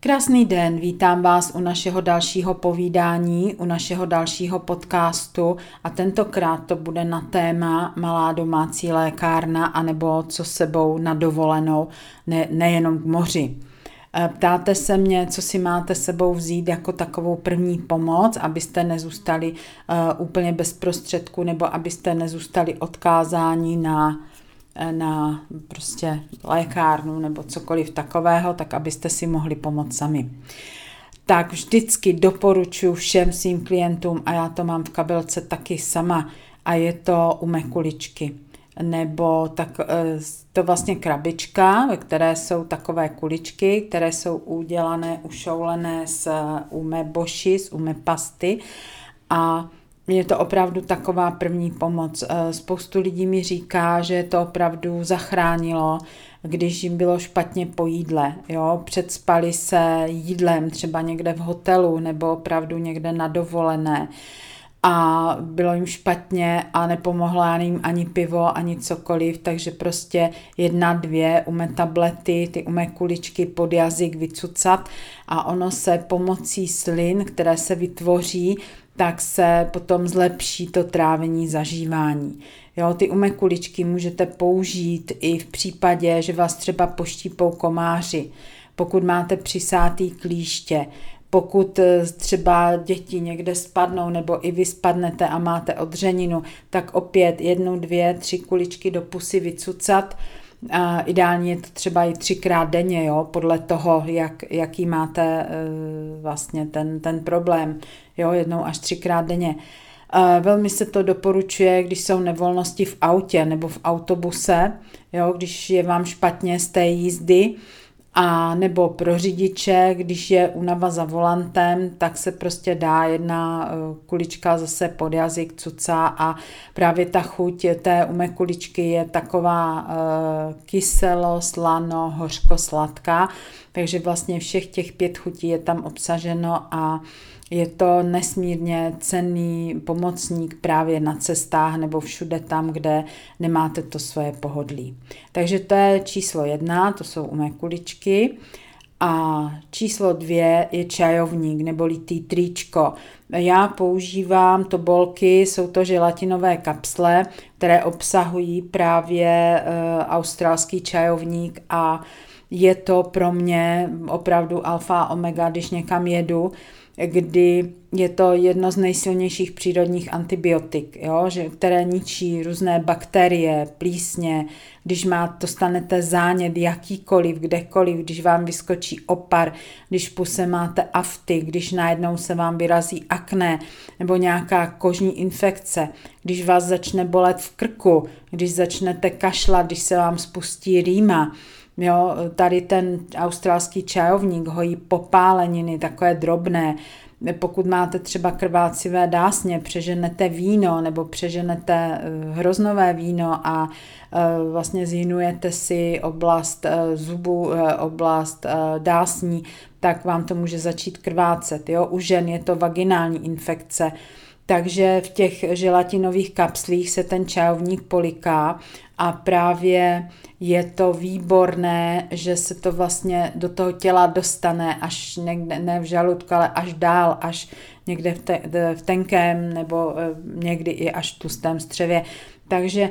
Krásný den, vítám vás u našeho dalšího povídání, u našeho dalšího podcastu a tentokrát to bude na téma malá domácí lékárna anebo co sebou na dovolenou, ne, nejenom k moři. E, ptáte se mě, co si máte sebou vzít jako takovou první pomoc, abyste nezůstali uh, úplně bez prostředku nebo abyste nezůstali odkázáni na na prostě lékárnu nebo cokoliv takového, tak abyste si mohli pomoct sami. Tak vždycky doporučuji všem svým klientům, a já to mám v kabelce taky sama, a je to u mekuličky nebo tak eh, to vlastně krabička, ve které jsou takové kuličky, které jsou udělané, ušoulené z umeboši, z umepasty a je to opravdu taková první pomoc. Eh, spoustu lidí mi říká, že to opravdu zachránilo, když jim bylo špatně po jídle. Jo? Předspali se jídlem třeba někde v hotelu nebo opravdu někde na dovolené a bylo jim špatně a nepomohlo jim ani pivo, ani cokoliv, takže prostě jedna, dvě ume tablety, ty ume kuličky pod jazyk vycucat a ono se pomocí slin, které se vytvoří, tak se potom zlepší to trávení zažívání. Jo, ty umekuličky můžete použít i v případě, že vás třeba poštípou komáři, pokud máte přisátý klíště, pokud eh, třeba děti někde spadnou nebo i vy spadnete a máte odřeninu, tak opět jednu, dvě, tři kuličky do pusy vycucat, ideálně je to třeba i třikrát denně, jo, podle toho, jak, jaký máte e, vlastně ten, ten problém, jo, jednou až třikrát denně. E, velmi se to doporučuje, když jsou nevolnosti v autě nebo v autobuse, jo, když je vám špatně z té jízdy, a nebo pro řidiče, když je unava za volantem, tak se prostě dá jedna eh, kulička zase pod jazyk cuca a právě ta chuť té ume kuličky je taková uh, kyselo, slano, hořko, sladká, takže vlastně všech těch pět chutí je tam obsaženo a je to nesmírně cenný pomocník právě na cestách nebo všude tam, kde nemáte to svoje pohodlí. Takže to je číslo jedna, to jsou umé kuličky. A číslo dvě je čajovník nebo litý tričko. Já používám to bolky, jsou to želatinové kapsle, které obsahují právě uh, australský čajovník a je to pro mě opravdu alfa omega, když někam jedu, kdy je to jedno z nejsilnějších přírodních antibiotik, jo, že, které ničí různé bakterie, plísně, když má, dostanete zánět jakýkoliv, kdekoliv, když vám vyskočí opar, když puse máte afty, když najednou se vám vyrazí akné nebo nějaká kožní infekce, když vás začne bolet v krku, když začnete kašlat, když se vám spustí rýma, Jo, tady ten australský čajovník hojí popáleniny, takové drobné. Pokud máte třeba krvácivé dásně, přeženete víno nebo přeženete eh, hroznové víno a eh, vlastně zjinujete si oblast eh, zubu, oblast dásní, tak vám to může začít krvácet. Jo? U žen je to vaginální infekce, takže v těch želatinových kapslích se ten čajovník poliká a právě je to výborné, že se to vlastně do toho těla dostane až někde, ne v žaludku, ale až dál, až někde v, te, v tenkém nebo eh, někdy i až v tlustém střevě. Takže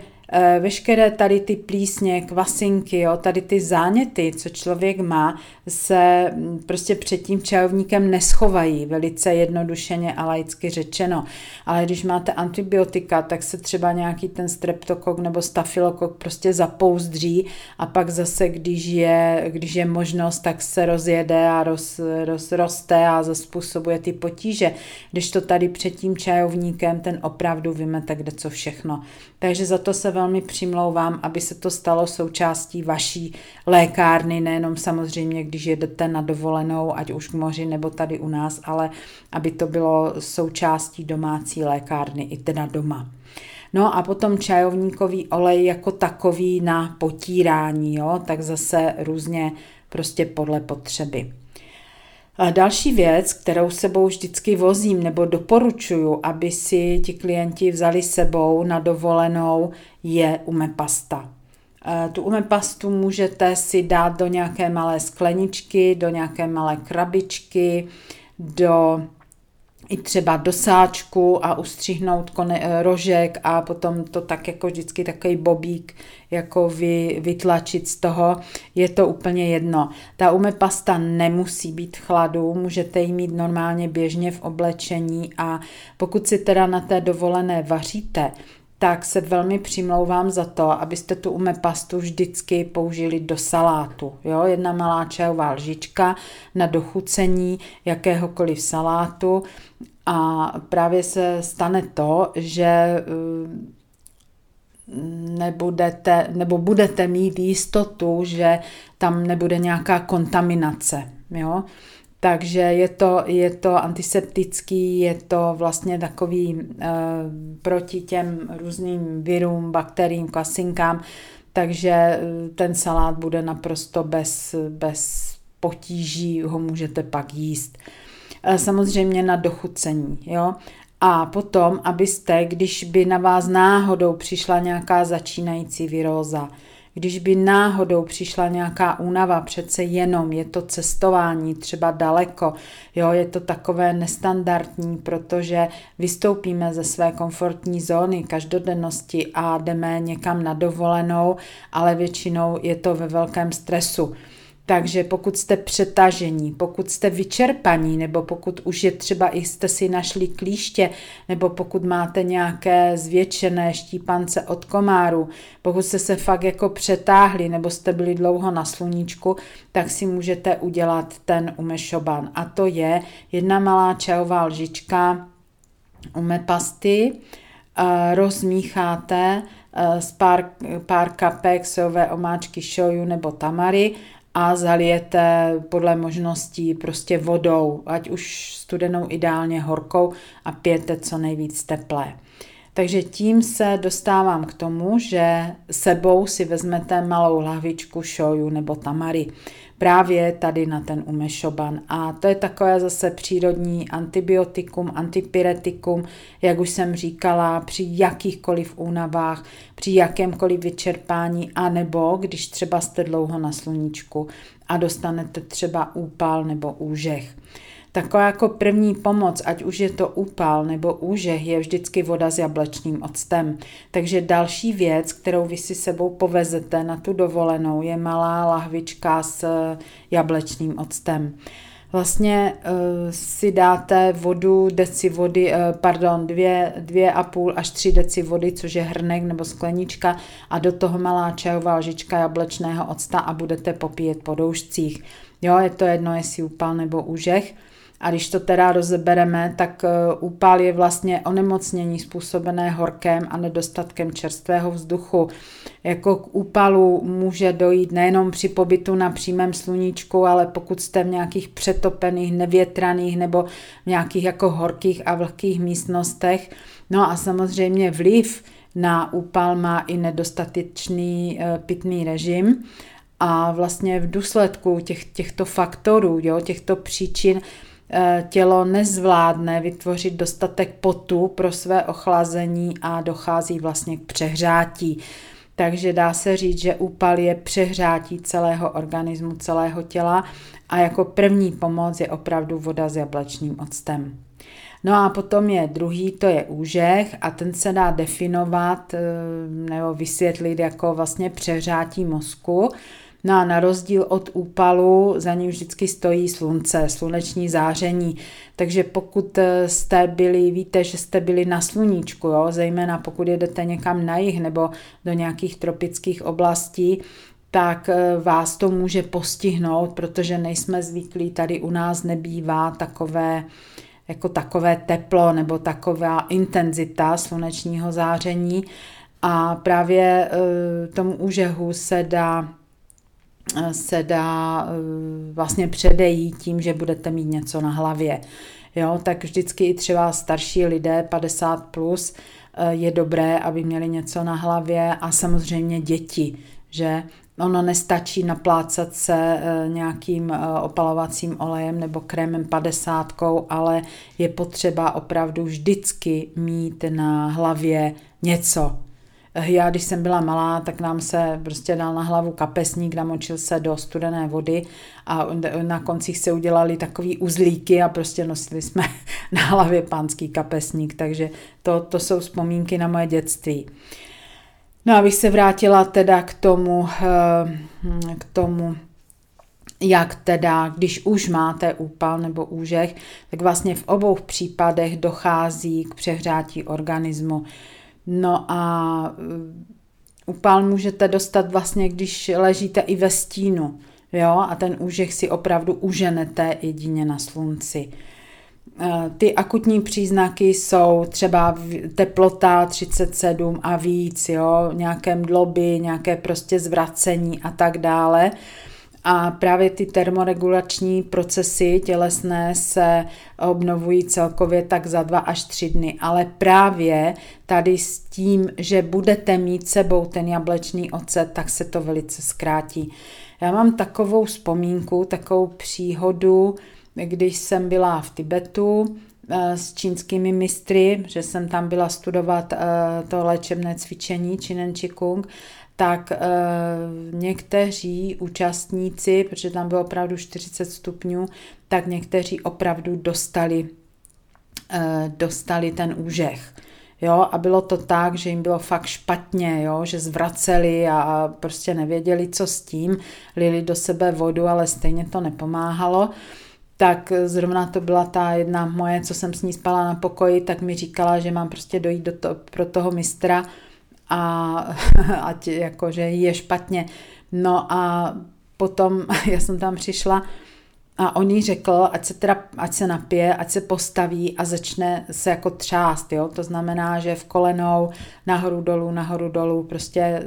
veškeré tady ty plísně, kvasinky, jo, tady ty záněty, co člověk má, se mm, prostě před tím čajovníkem neschovají, velice jednodušeně a laicky řečeno. Ale když máte antibiotika, tak se třeba nějaký ten streptokok nebo stafilokok prostě zapouzdří a pak zase, když je, když je možnost, tak se rozjede a roz, roz, roste a způsobuje ty potíže. Když to tady před tím čajovníkem, ten opravdu vymete kde co všechno. Takže za to se velmi přimlouvám, aby se to stalo součástí vaší lékárny, nejenom samozřejmě, když jedete na dovolenou, ať už k moři nebo tady u nás, ale aby to bylo součástí domácí lékárny i teda doma. No a potom čajovníkový olej jako takový na potírání, jo, tak zase různě prostě podle potřeby. Další věc, kterou sebou vždycky vozím nebo doporučuju, aby si ti klienti vzali sebou na dovolenou, je umepasta. Tu umepastu můžete si dát do nějaké malé skleničky, do nějaké malé krabičky, do i třeba do sáčku a ustřihnout kone, eh, rožek a potom to tak jako vždycky takový bobík jako vy, vytlačit z toho, je to úplně jedno. Ta umepasta nemusí být chladu, můžete ji mít normálně běžně v oblečení a pokud si teda na té dovolené vaříte, tak se velmi přimlouvám za to, abyste tu umepastu vždycky použili do salátu. Jo? Jedna malá čajová lžička na dochucení jakéhokoliv salátu a právě se stane to, že eh, nebudete, nebo budete mít jistotu, že tam nebude nějaká kontaminace. Jo? Takže je to, je to antiseptický, je to vlastně takový e, proti těm různým virům, bakteriím, kvasinkám, takže eh, ten salát bude naprosto bez, bez potíží, ho můžete pak jíst. E, samozřejmě na dochucení, jo. A potom, abyste, když by na vás náhodou přišla nějaká začínající viróza, když by náhodou přišla nějaká únava, přece jenom je to cestování třeba daleko, jo, je to takové nestandardní, protože vystoupíme ze své komfortní zóny každodennosti a jdeme někam na dovolenou, ale většinou je to ve velkém stresu. Takže pokud jste přetažení, pokud jste vyčerpaní, nebo pokud už je třeba i jste si našli klíště, nebo pokud máte nějaké zvětšené štípance od komáru, pokud jste se fakt jako přetáhli, nebo jste byli dlouho na sluníčku, tak si můžete udělat ten umešoban. A to je jedna malá čajová lžička umepasty, eh, rozmícháte eh, z pár, pár kapek sojové omáčky shoyu nebo tamary a zalijete podle možností prostě vodou, ať už studenou ideálně horkou a pijete co nejvíc teplé. Takže tím se dostávám k tomu, že sebou si vezmete malou lahvičku šoju nebo tamary právě tady na ten umešoban. A to je takové zase přírodní antibiotikum, antipyretikum, jak už jsem říkala, při jakýchkoliv únavách, při jakémkoliv vyčerpání, anebo když třeba jste dlouho na sluníčku a dostanete třeba úpal nebo úžeh. Taková jako první pomoc, ať už je to úpal nebo úžeh, je vždycky voda s jablečným octem. Takže další věc, kterou vy si sebou povezete na tu dovolenou, je malá lahvička s jablečným octem. Vlastně uh, si dáte vodu, deci vody, uh, pardon, dvě, dvě a půl až tři deci vody, což je hrnek nebo sklenička a do toho malá čajová lžička jablečného octa a budete popíjet po doušcích. Jo, je to jedno, jestli úpal nebo úžeh. A když to teda rozebereme, tak e, úpal je vlastně onemocnění způsobené horkem a nedostatkem čerstvého vzduchu. Jako k úpalu může dojít nejenom při pobytu na přímém sluníčku, ale pokud jste v nějakých přetopených, nevětraných nebo v nějakých jako horkých a vlhkých místnostech. No a samozřejmě vliv na úpal má i nedostatečný e, pitný režim. A vlastně v důsledku těch, těchto faktorů, jo, těchto příčin, Eh, tělo nezvládne vytvořit dostatek potu pro své ochlazení a dochází vlastně k přehřátí. Takže dá se říct, že úpal je přehřátí celého organismu, celého těla a jako první pomoc je opravdu voda s jablečným octem. No a potom je druhý, to je úžeh a ten se dá definovat eh, nebo vysvětlit jako vlastně přehřátí mozku. No a na rozdíl od úpalu za ním vždycky stojí slunce, sluneční záření. Takže pokud eh, jste byli, víte, že jste byli na sluníčku, jo, zejména pokud jedete někam na jih nebo do nějakých tropických oblastí, tak eh, vás to může postihnout, protože nejsme zvyklí, tady u nás nebývá takové jako takové teplo nebo taková intenzita slunečního záření A právě tomu úžehu se dá se dá vlastně předejít tím, že budete mít něco na hlavě. Jo, tak vždycky i třeba starší lidé, 50 plus, je dobré, aby měli něco na hlavě a samozřejmě děti, že Ono nestačí naplácat se nějakým opalovacím olejem nebo krémem padesátkou, ale je potřeba opravdu vždycky mít na hlavě něco. Já, když jsem byla malá, tak nám se prostě dal na hlavu kapesník, namočil se do studené vody a na koncích se udělali takový uzlíky a prostě nosili jsme na hlavě pánský kapesník, takže to, to jsou vzpomínky na moje dětství. No abych se vrátila teda k tomu, eh, k tomu, jak teda, když už máte úpal nebo úžeh, tak vlastně v obou případech dochází k přehřátí organismu. No a úpal eh, můžete dostat vlastně, když ležíte i ve stínu, jo, a ten úžeh si opravdu uženete jedině na slunci. Eh, ty akutní příznaky jsou třeba teplota 37 a víc, jo, nějaké mdloby, nějaké prostě zvracení a tak dále. A právě ty termoregulační procesy tělesné se obnovují celkově tak za dva až tři dny. Ale právě tady s tím, že budete mít sebou ten jablečný ocet, tak se to velice zkrátí. Já mám takovou vzpomínku, takovou příhodu, když jsem byla v Tibetu eh, s čínskými mistry, že jsem tam byla studovat eh, to léčebné cvičení Chinen Kung, tak e, někteří účastníci, protože tam bylo opravdu 40 stupňů, tak někteří opravdu dostali, e, dostali ten úžeh. Jo, a bylo to tak, že jim bylo fakt špatně, jo, že zvraceli a, prostě nevěděli, co s tím, lili do sebe vodu, ale stejně to nepomáhalo. Tak zrovna to byla ta jedna moje, co jsem s ní spala na pokoji, tak mi říkala, že mám prostě dojít do to, pro toho mistra a ať jakože je špatně. No a potom já jsem tam přišla a on jí řekl, ať se, teda, ať se napije, ať se postaví a začne se jako třást, jo? to znamená, že v kolenou nahoru dolů, nahoru dolů, prostě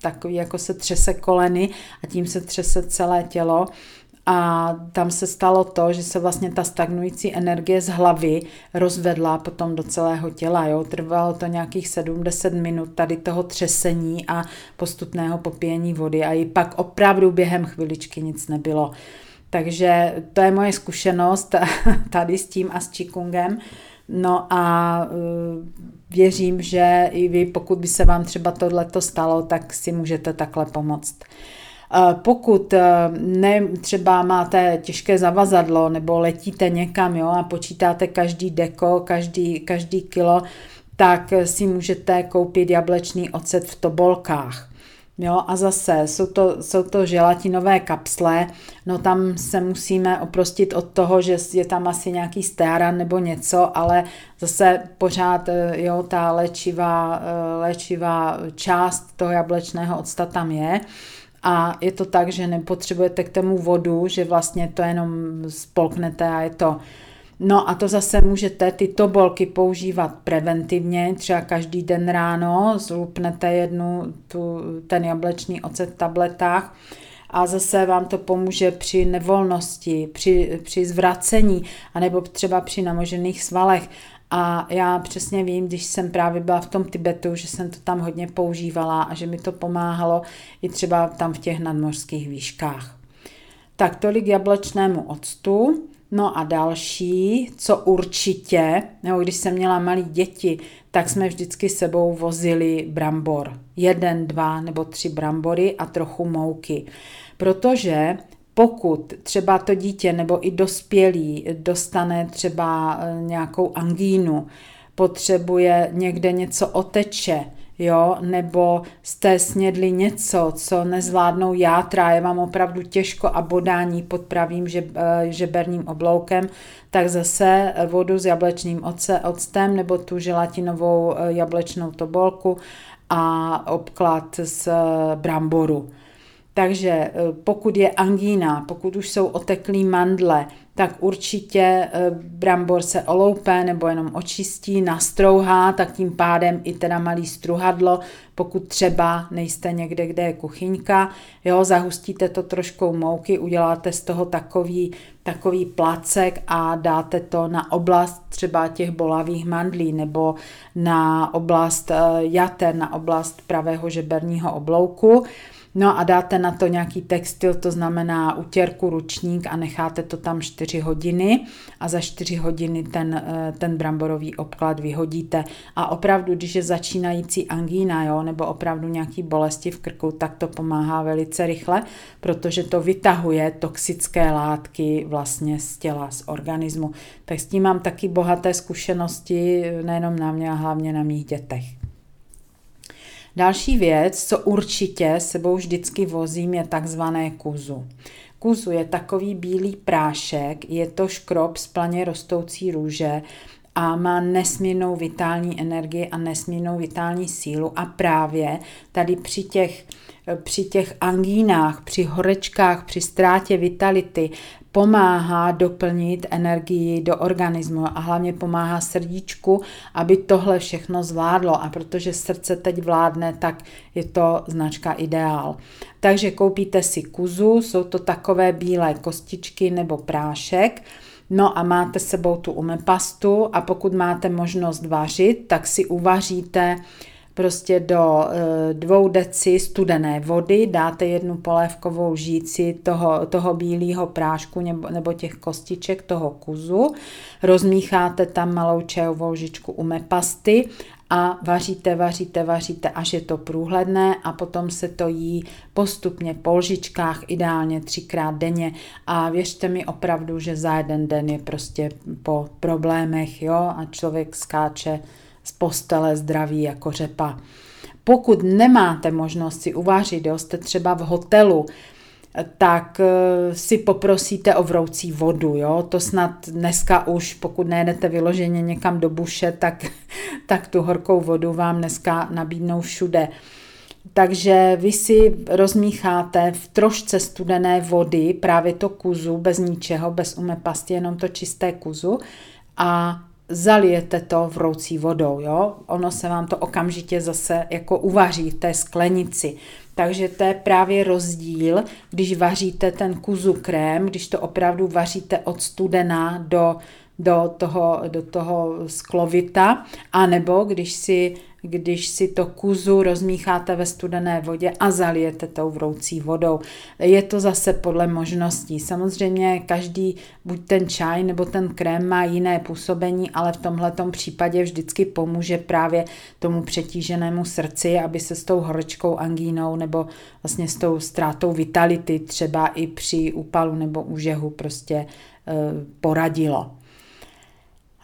takový jako se třese koleny a tím se třese celé tělo a tam se stalo to, že se vlastně ta stagnující energie z hlavy rozvedla potom do celého těla. Jo? Trvalo to nějakých 70 minut tady toho třesení a postupného popíjení vody a i pak opravdu během chviličky nic nebylo. Takže to je moje zkušenost tady s tím a s Čikungem. No a uh, věřím, že i vy, pokud by se vám třeba tohleto stalo, tak si můžete takhle pomoct. Pokud eh, ne, třeba máte těžké zavazadlo nebo letíte někam jo, a počítáte každý deko, každý, každý kilo, tak si můžete koupit jablečný ocet v tobolkách. Jo, a zase jsou to, jsou to želatinové kapsle, no tam se musíme oprostit od toho, že je tam asi nějaký stéran nebo něco, ale zase pořád eh, jo, ta léčivá, eh, léčivá část toho jablečného octa tam je a je to tak, že nepotřebujete k tomu vodu, že vlastně to jenom spolknete a je to. No a to zase můžete ty tobolky používat preventivně, třeba každý den ráno zlupnete jednu tu, ten jablečný ocet v tabletách a zase vám to pomůže při nevolnosti, při, při zvracení, anebo třeba při namožených svalech. A já přesně vím, když jsem právě byla v tom Tibetu, že jsem to tam hodně používala a že mi to pomáhalo i třeba tam v těch nadmořských výškách. Tak tolik jablečnému octu. No a další, co určitě, nebo když jsem měla malé děti, tak jsme vždycky sebou vozili brambor. Jeden, dva nebo tři brambory a trochu mouky. Protože pokud třeba to dítě nebo i dospělý dostane třeba eh, nějakou angínu, potřebuje někde něco oteče, jo, nebo jste snědli něco, co nezvládnou játra, je vám opravdu těžko a bodání pod pravým žeb, eh, žeberním obloukem, tak zase vodu s jablečným octem nebo tu želatinovou eh, jablečnou tobolku a obklad z bramboru. Takže eh, pokud je angína, pokud už jsou oteklý mandle, tak určitě eh, brambor se oloupe nebo jenom očistí, nastrouhá, tak tím pádem i teda malý struhadlo, pokud třeba nejste někde, kde je kuchyňka, jo, zahustíte to troškou mouky, uděláte z toho takový, takový placek a dáte to na oblast třeba těch bolavých mandlí nebo na oblast eh, jater, na oblast pravého žeberního oblouku. No a dáte na to nějaký textil, to znamená utěrku, ručník a necháte to tam 4 hodiny a za 4 hodiny ten, eh, ten bramborový obklad vyhodíte. A opravdu, když je začínající angína, jo, nebo opravdu nějaký bolesti v krku, tak to pomáhá velice rychle, protože to vytahuje toxické látky vlastně z těla, z organismu. Tak s tím mám taky bohaté zkušenosti, nejenom na mě, a hlavně na mých dětech. Další věc, co určitě sebou vždycky vozím, je takzvané kuzu. Kuzu je takový bílý prášek, je to škrob z planě rostoucí růže a má nesmírnou vitální energii a nesmírnou vitální sílu a právě tady při těch při těch angínách, při horečkách, při ztrátě vitality pomáhá doplnit energii do organismu a hlavně pomáhá srdíčku, aby tohle všechno zvládlo. A protože srdce teď vládne, tak je to značka ideál. Takže koupíte si kuzu, jsou to takové bílé kostičky nebo prášek, No a máte sebou tu umepastu a pokud máte možnost vařit, tak si uvaříte prostě do e, dvou deci studené vody, dáte jednu polévkovou žíci toho, toho bílého prášku nebo, nebo těch kostiček toho kuzu, rozmícháte tam malou čajovou lžičku umepasty a vaříte, vaříte, vaříte, až je to průhledné a potom se to jí postupně po lžičkách, ideálně třikrát denně. A věřte mi opravdu, že za jeden den je prostě po problémech, jo, a člověk skáče z postele zdraví jako řepa. Pokud nemáte možnost si uvařit, jo, jste třeba v hotelu, tak eh, si poprosíte o vroucí vodu. Jo? To snad dneska už, pokud nejedete vyloženě někam do buše, tak, tak tu horkou vodu vám dneska nabídnou všude. Takže vy si rozmícháte v trošce studené vody právě to kuzu, bez ničeho, bez umepasti, jenom to čisté kuzu a zalijete to vroucí vodou, jo? Ono se vám to okamžitě zase jako uvaří v té sklenici. Takže to je právě rozdíl, když vaříte ten kuzu krém, když to opravdu vaříte od studena do, do, toho, do toho sklovita, anebo když si když si to kuzu rozmícháte ve studené vodě a zalijete tou vroucí vodou. Je to zase podle možností. Samozřejmě každý, buď ten čaj nebo ten krém má jiné působení, ale v tomhle případě vždycky pomůže právě tomu přetíženému srdci, aby se s tou horečkou angínou nebo vlastně s tou ztrátou vitality třeba i při úpalu nebo úžehu prostě e, poradilo.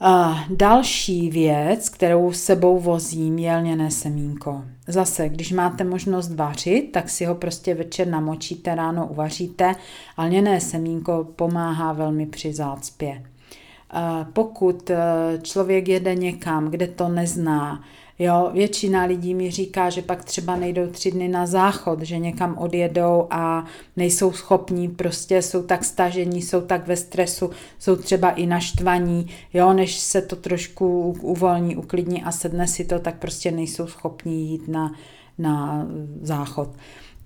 A další věc, kterou sebou vozím, je lněné semínko. Zase, když máte možnost vařit, tak si ho prostě večer namočíte, ráno uvaříte a lněné semínko pomáhá velmi při zácpě. Pokud e, člověk jede někam, kde to nezná, Jo, většina lidí mi říká, že pak třeba nejdou tři dny na záchod, že někam odjedou a nejsou schopní, prostě jsou tak stažení, jsou tak ve stresu, jsou třeba i naštvaní, jo, než se to trošku uvolní, uklidní a sedne si to, tak prostě nejsou schopní jít na, na záchod.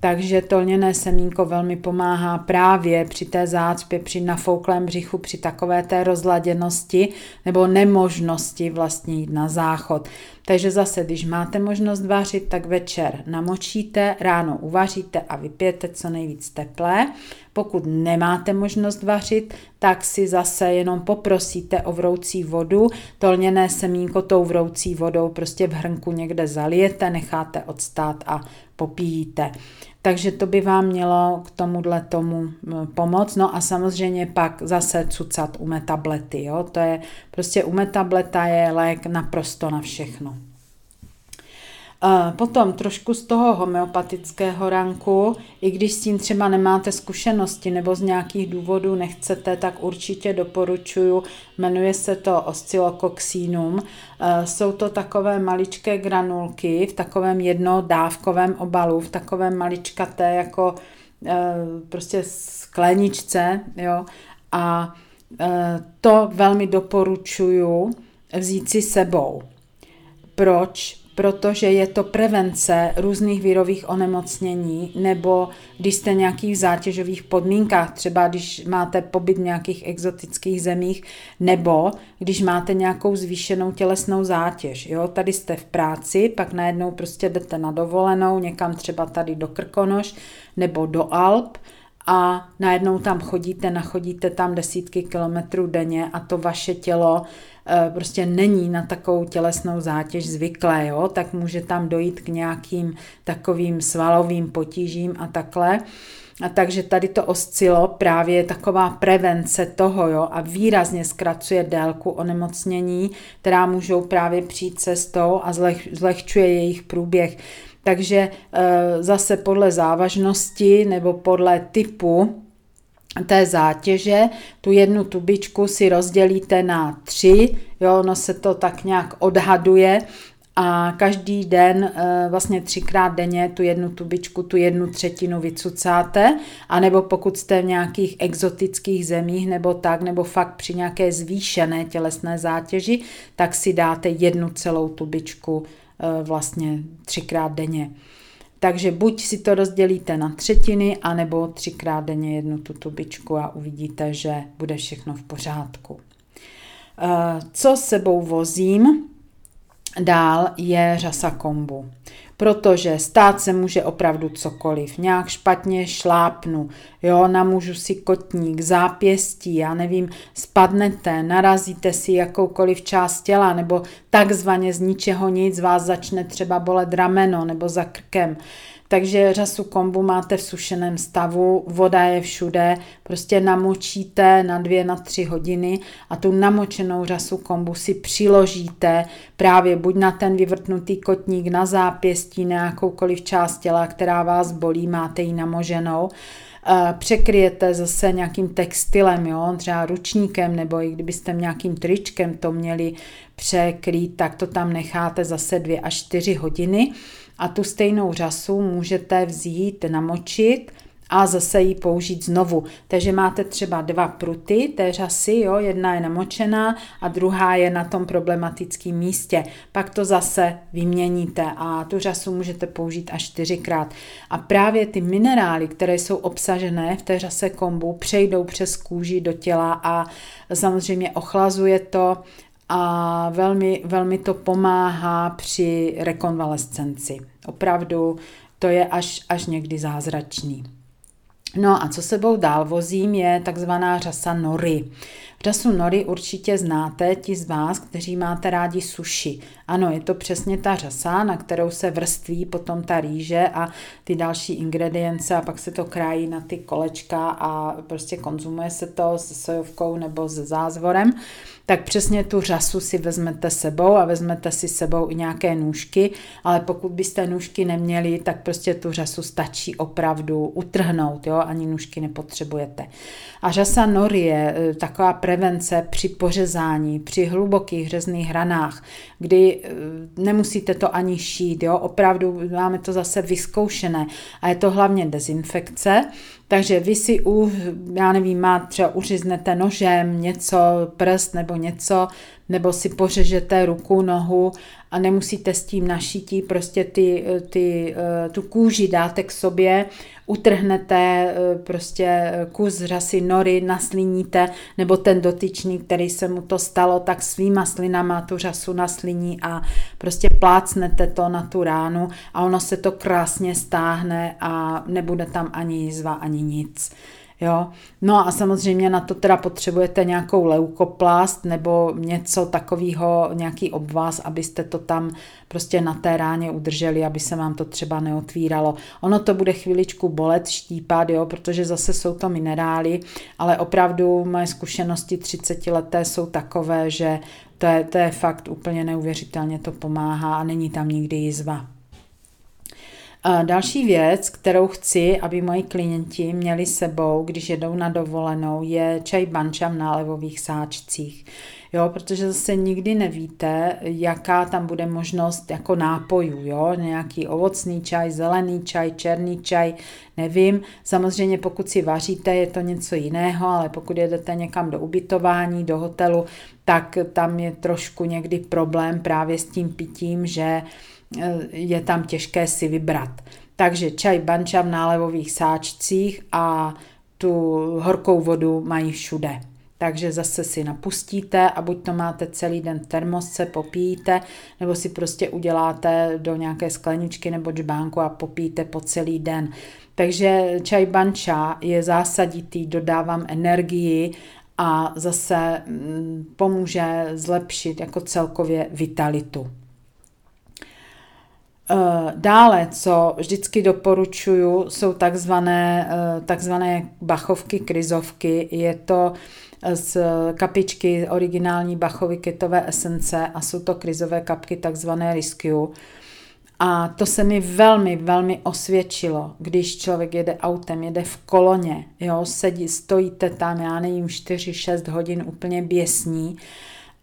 Takže to lněné semínko velmi pomáhá právě při té zácpě, při nafouklém břichu, při takové té rozladěnosti nebo nemožnosti vlastně jít na záchod. Takže zase, když máte možnost vařit, tak večer namočíte, ráno uvaříte a vypijete co nejvíc teplé. Pokud nemáte možnost vařit, tak si zase jenom poprosíte o vroucí vodu, to lněné semínko tou vroucí vodou prostě v hrnku někde zalijete, necháte odstát a popíjíte. Takže to by vám mělo k tomuhle tomu pomoct. No a samozřejmě pak zase cucat u metablety. Jo? To je prostě u metableta je lék naprosto na všechno. Potom trošku z toho homeopatického ranku, i když s tím třeba nemáte zkušenosti nebo z nějakých důvodů nechcete, tak určitě doporučuju. Jmenuje se to oscillocoxinum. Jsou to takové maličké granulky v takovém jednodávkovém obalu, v takovém maličkaté jako prostě skleničce, jo, a to velmi doporučuju vzít si sebou. Proč? Protože je to prevence různých virových onemocnění, nebo když jste v nějakých zátěžových podmínkách, třeba když máte pobyt v nějakých exotických zemích, nebo když máte nějakou zvýšenou tělesnou zátěž. Jo? Tady jste v práci, pak najednou prostě jdete na dovolenou, někam třeba tady do Krkonoš nebo do Alp, a najednou tam chodíte, nachodíte tam desítky kilometrů denně a to vaše tělo Eh, prostě není na takovou tělesnou zátěž zvyklé, jo, tak může tam dojít k nějakým takovým svalovým potížím a takhle. A takže tady to oscilo právě je taková prevence toho jo, a výrazně zkracuje délku onemocnění, která můžou právě přijít cestou a zleh, zlehčuje jejich průběh. Takže e, zase podle závažnosti nebo podle typu té zátěže, tu jednu tubičku si rozdělíte na tři, jo, ono se to tak nějak odhaduje. A každý den, eh, vlastně třikrát denně tu jednu tubičku, tu jednu třetinu vycucáte, anebo pokud jste v nějakých exotických zemích nebo tak, nebo fakt při nějaké zvýšené tělesné zátěži, tak si dáte jednu celou tubičku eh, vlastně třikrát denně. Takže buď si to rozdělíte na třetiny, anebo třikrát denně jednu tu tubičku a uvidíte, že bude všechno v pořádku. Eh, co sebou vozím dál je řasa kombu protože stát se může opravdu cokoliv. Nějak špatně šlápnu, jo, namůžu si kotník, zápěstí, já nevím, spadnete, narazíte si jakoukoliv část těla, nebo takzvaně z ničeho nic vás začne třeba bolet rameno nebo za krkem. Takže řasu kombu máte v sušeném stavu, voda je všude, prostě namočíte na dvě, na tři hodiny a tu namočenou řasu kombu si přiložíte právě buď na ten vyvrtnutý kotník, na zápěstí, na jakoukoliv část těla, která vás bolí, máte ji namoženou. Eh, překryjete zase nějakým textilem, jo, třeba ručníkem, nebo i kdybyste nějakým tričkem to měli překrýt, tak to tam necháte zase dvě až čtyři hodiny a tu stejnou řasu můžete vzít, namočit a zase ji použít znovu. Takže máte třeba dva pruty té řasy, jo, jedna je namočená a druhá je na tom problematickém místě. Pak to zase vyměníte a tu řasu můžete použít až čtyřikrát. A právě ty minerály, které jsou obsažené v té řase kombu, přejdou přes kůži do těla a samozřejmě ochlazuje to, a velmi, velmi to pomáhá při rekonvalescenci. Opravdu to je až, až někdy zázračný. No a co sebou dál vozím je takzvaná řasa nory. Řasu nory určitě znáte ti z vás, kteří máte rádi suši. Ano, je to přesně ta řasa, na kterou se vrství potom ta rýže a ty další ingredience a pak se to krájí na ty kolečka a prostě konzumuje se to se sojovkou nebo s zázvorem tak přesně tu řasu si vezmete sebou a vezmete si sebou i nějaké nůžky, ale pokud byste nůžky neměli, tak prostě tu řasu stačí opravdu utrhnout, jo, ani nůžky nepotřebujete. A řasa nory je e, taková prevence při pořezání, při hlubokých řezných hranách, kdy e, nemusíte to ani šít, jo, opravdu máme to zase vyzkoušené a je to hlavně dezinfekce, takže vy si, u, já nevím, má třeba uřiznete nožem něco, prst nebo něco, nebo si pořežete ruku, nohu a nemusíte s tím našití, prostě ty, ty, eh, tu kůži dáte k sobě, utrhnete eh, prostě kus řasy nory, nasliníte, nebo ten dotyčný, který se mu to stalo, tak svýma slinama tu řasu nasliní a prostě plácnete to na tu ránu a ono se to krásně stáhne a nebude tam ani jízva, ani nic. Jo? No a samozřejmě na to teda potřebujete nějakou leukoplast nebo něco takového, nějaký obvaz, abyste to tam prostě na té ráně udrželi, aby se vám to třeba neotvíralo. Ono to bude chviličku bolet, štípat, jo, protože zase jsou to minerály, ale opravdu moje zkušenosti 30 leté jsou takové, že to je, to je fakt úplně neuvěřitelně to pomáhá a není tam nikdy jizva. Další věc, kterou chci, aby moji klienti měli sebou, když jedou na dovolenou, je čaj banča v nálevových sáčcích. jo, protože zase nikdy nevíte, jaká tam bude možnost jako nápojů, jo, nějaký ovocný čaj, zelený čaj, černý čaj, nevím. Samozřejmě pokud si vaříte, je to něco jiného, ale pokud jedete někam do ubytování, do hotelu, tak tam je trošku někdy problém právě s tím pitím, že eh, je tam těžké si vybrat. Takže čaj banča v nálevových sáčcích a tu horkou vodu mají všude. Takže zase si napustíte a buď to máte celý den v termosce, popíjíte, nebo si prostě uděláte do nějaké skleničky nebo džbánku a popíjíte po celý den. Takže čaj banča je zásaditý, dodávám energii a zase mm, pomůže zlepšit jako celkově vitalitu. Eh, dále, co vždycky doporučuju, jsou takzvané, eh, takzvané bachovky, krizovky. Je to z kapičky originální Bachovy ketové esence a jsou to krizové kapky takzvané Rescue. A to se mi velmi, velmi osvědčilo, když člověk jede autem, jede v koloně, jo, sedí, stojíte tam, já nevím, 4-6 hodin úplně běsní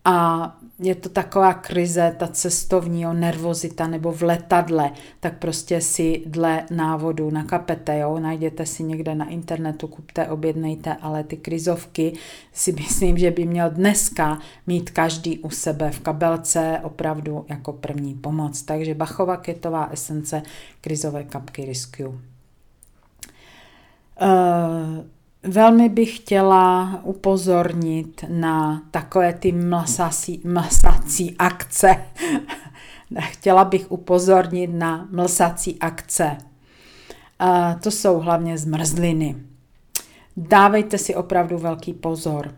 a je to taková krize, ta cestovní jo, nervozita nebo v letadle, tak prostě si dle návodu nakapete, jo, najděte si někde na internetu, kupte, objednejte, ale ty krizovky si myslím, že by měl dneska mít každý u sebe v kabelce opravdu jako první pomoc. Takže Bachova ketová esence, krizové kapky Rescue. Uh, Velmi bych chtěla upozornit na takové ty mlsací, mlsací akce. chtěla bych upozornit na mlsací akce. To jsou hlavně zmrzliny. Dávejte si opravdu velký pozor.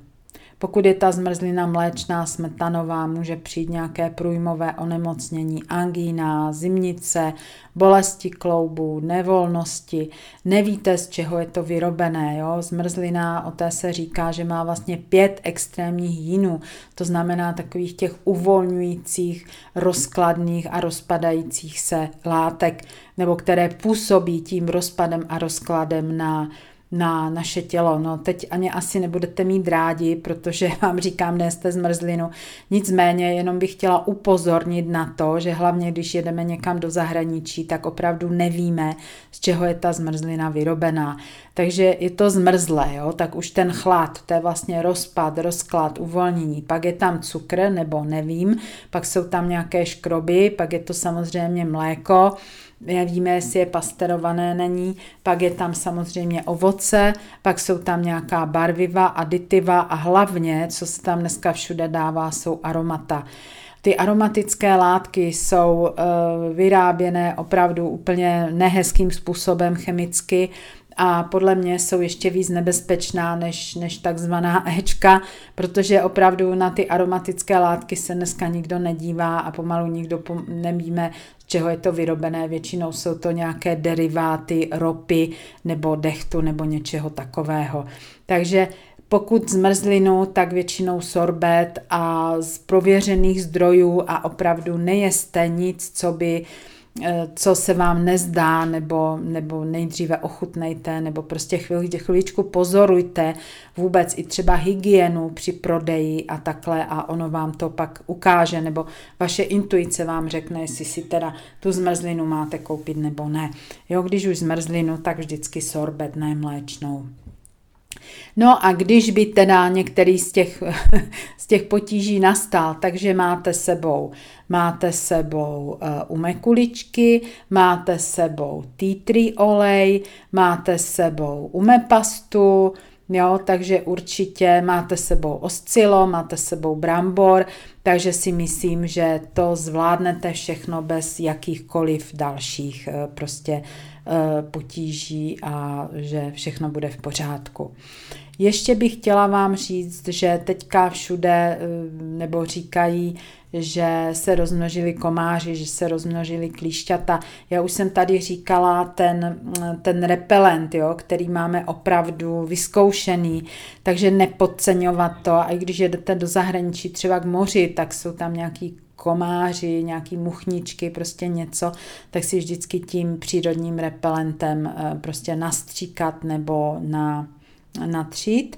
Pokud je ta zmrzlina mléčná, smetanová, může přijít nějaké průjmové onemocnění, angína, zimnice, bolesti kloubů, nevolnosti. Nevíte, z čeho je to vyrobené. Jo? Zmrzlina, o té se říká, že má vlastně pět extrémních jinů. To znamená takových těch uvolňujících, rozkladných a rozpadajících se látek, nebo které působí tím rozpadem a rozkladem na na naše tělo. No teď ani asi nebudete mít rádi, protože vám říkám, nejste zmrzlinu. Nicméně jenom bych chtěla upozornit na to, že hlavně když jedeme někam do zahraničí, tak opravdu nevíme, z čeho je ta zmrzlina vyrobená. Takže je to zmrzlé, jo? tak už ten chlad, to je vlastně rozpad, rozklad, uvolnění. Pak je tam cukr, nebo nevím, pak jsou tam nějaké škroby, pak je to samozřejmě mléko, nevíme, jestli je pasterované, není, pak je tam samozřejmě ovoce, pak jsou tam nějaká barviva, aditiva a hlavně, co se tam dneska všude dává, jsou aromata. Ty aromatické látky jsou uh, vyráběné opravdu úplně nehezkým způsobem chemicky, a podle mě jsou ještě víc nebezpečná než, než takzvaná Ečka, protože opravdu na ty aromatické látky se dneska nikdo nedívá a pomalu nikdo pom- z čeho je to vyrobené. Většinou jsou to nějaké deriváty ropy nebo dechtu nebo něčeho takového. Takže pokud zmrzlinu, tak většinou sorbet a z prověřených zdrojů a opravdu nejeste nic, co by co se vám nezdá, nebo, nebo nejdříve ochutnejte, nebo prostě chvíli, chvíličku pozorujte vůbec i třeba hygienu při prodeji a takhle a ono vám to pak ukáže, nebo vaše intuice vám řekne, jestli si teda tu zmrzlinu máte koupit nebo ne. Jo, když už zmrzlinu, tak vždycky sorbet, ne mléčnou. No a když by teda některý z těch, z těch potíží nastal, takže máte sebou, máte sebou uh, umekuličky, máte sebou tea tree olej, máte sebou umepastu, Jo, takže určitě máte sebou oscilo, máte sebou brambor, takže si myslím, že to zvládnete všechno bez jakýchkoliv dalších eh, prostě eh, potíží a že všechno bude v pořádku. Ještě bych chtěla vám říct, že teďka všude eh, nebo říkají, že se rozmnožili komáři, že se rozmnožili klíšťata. Já už jsem tady říkala ten, ten repelent, jo, který máme opravdu vyzkoušený, takže nepodceňovat to. A i když jedete do zahraničí, třeba k moři, tak jsou tam nějaký komáři, nějaký muchničky, prostě něco, tak si vždycky tím přírodním repelentem eh, prostě nastříkat nebo na, natřít.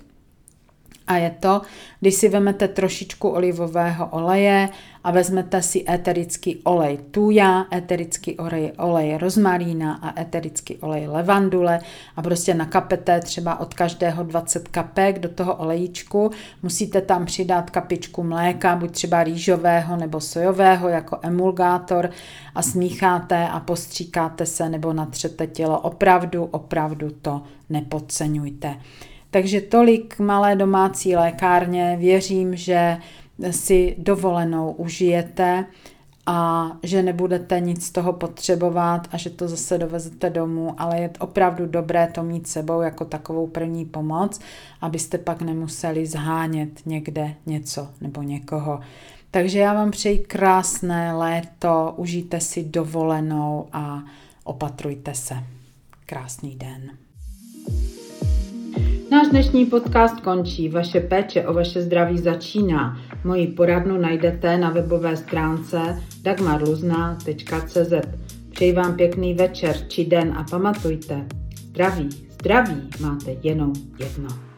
A je to, když si vezmete trošičku olivového oleje a vezmete si eterický olej tuja, eterický olej, olej rozmarína a eterický olej levandule a prostě nakapete třeba od každého 20 kapek do toho olejíčku. Musíte tam přidat kapičku mléka, buď třeba rýžového nebo sojového jako emulgátor a smícháte a postříkáte se nebo natřete tělo. Opravdu, opravdu to nepodceňujte. Takže tolik malé domácí lékárně. Věřím, že si dovolenou užijete a že nebudete nic z toho potřebovat a že to zase dovezete domů, ale je opravdu dobré to mít sebou jako takovou první pomoc, abyste pak nemuseli zhánět někde něco nebo někoho. Takže já vám přeji krásné léto, užijte si dovolenou a opatrujte se. Krásný den. Náš dnešní podcast končí. Vaše péče o vaše zdraví začíná. Moji poradnu najdete na webové stránce dagmarluzna.cz. Přeji vám pěkný večer či den a pamatujte, zdraví, zdraví máte jenom jedno.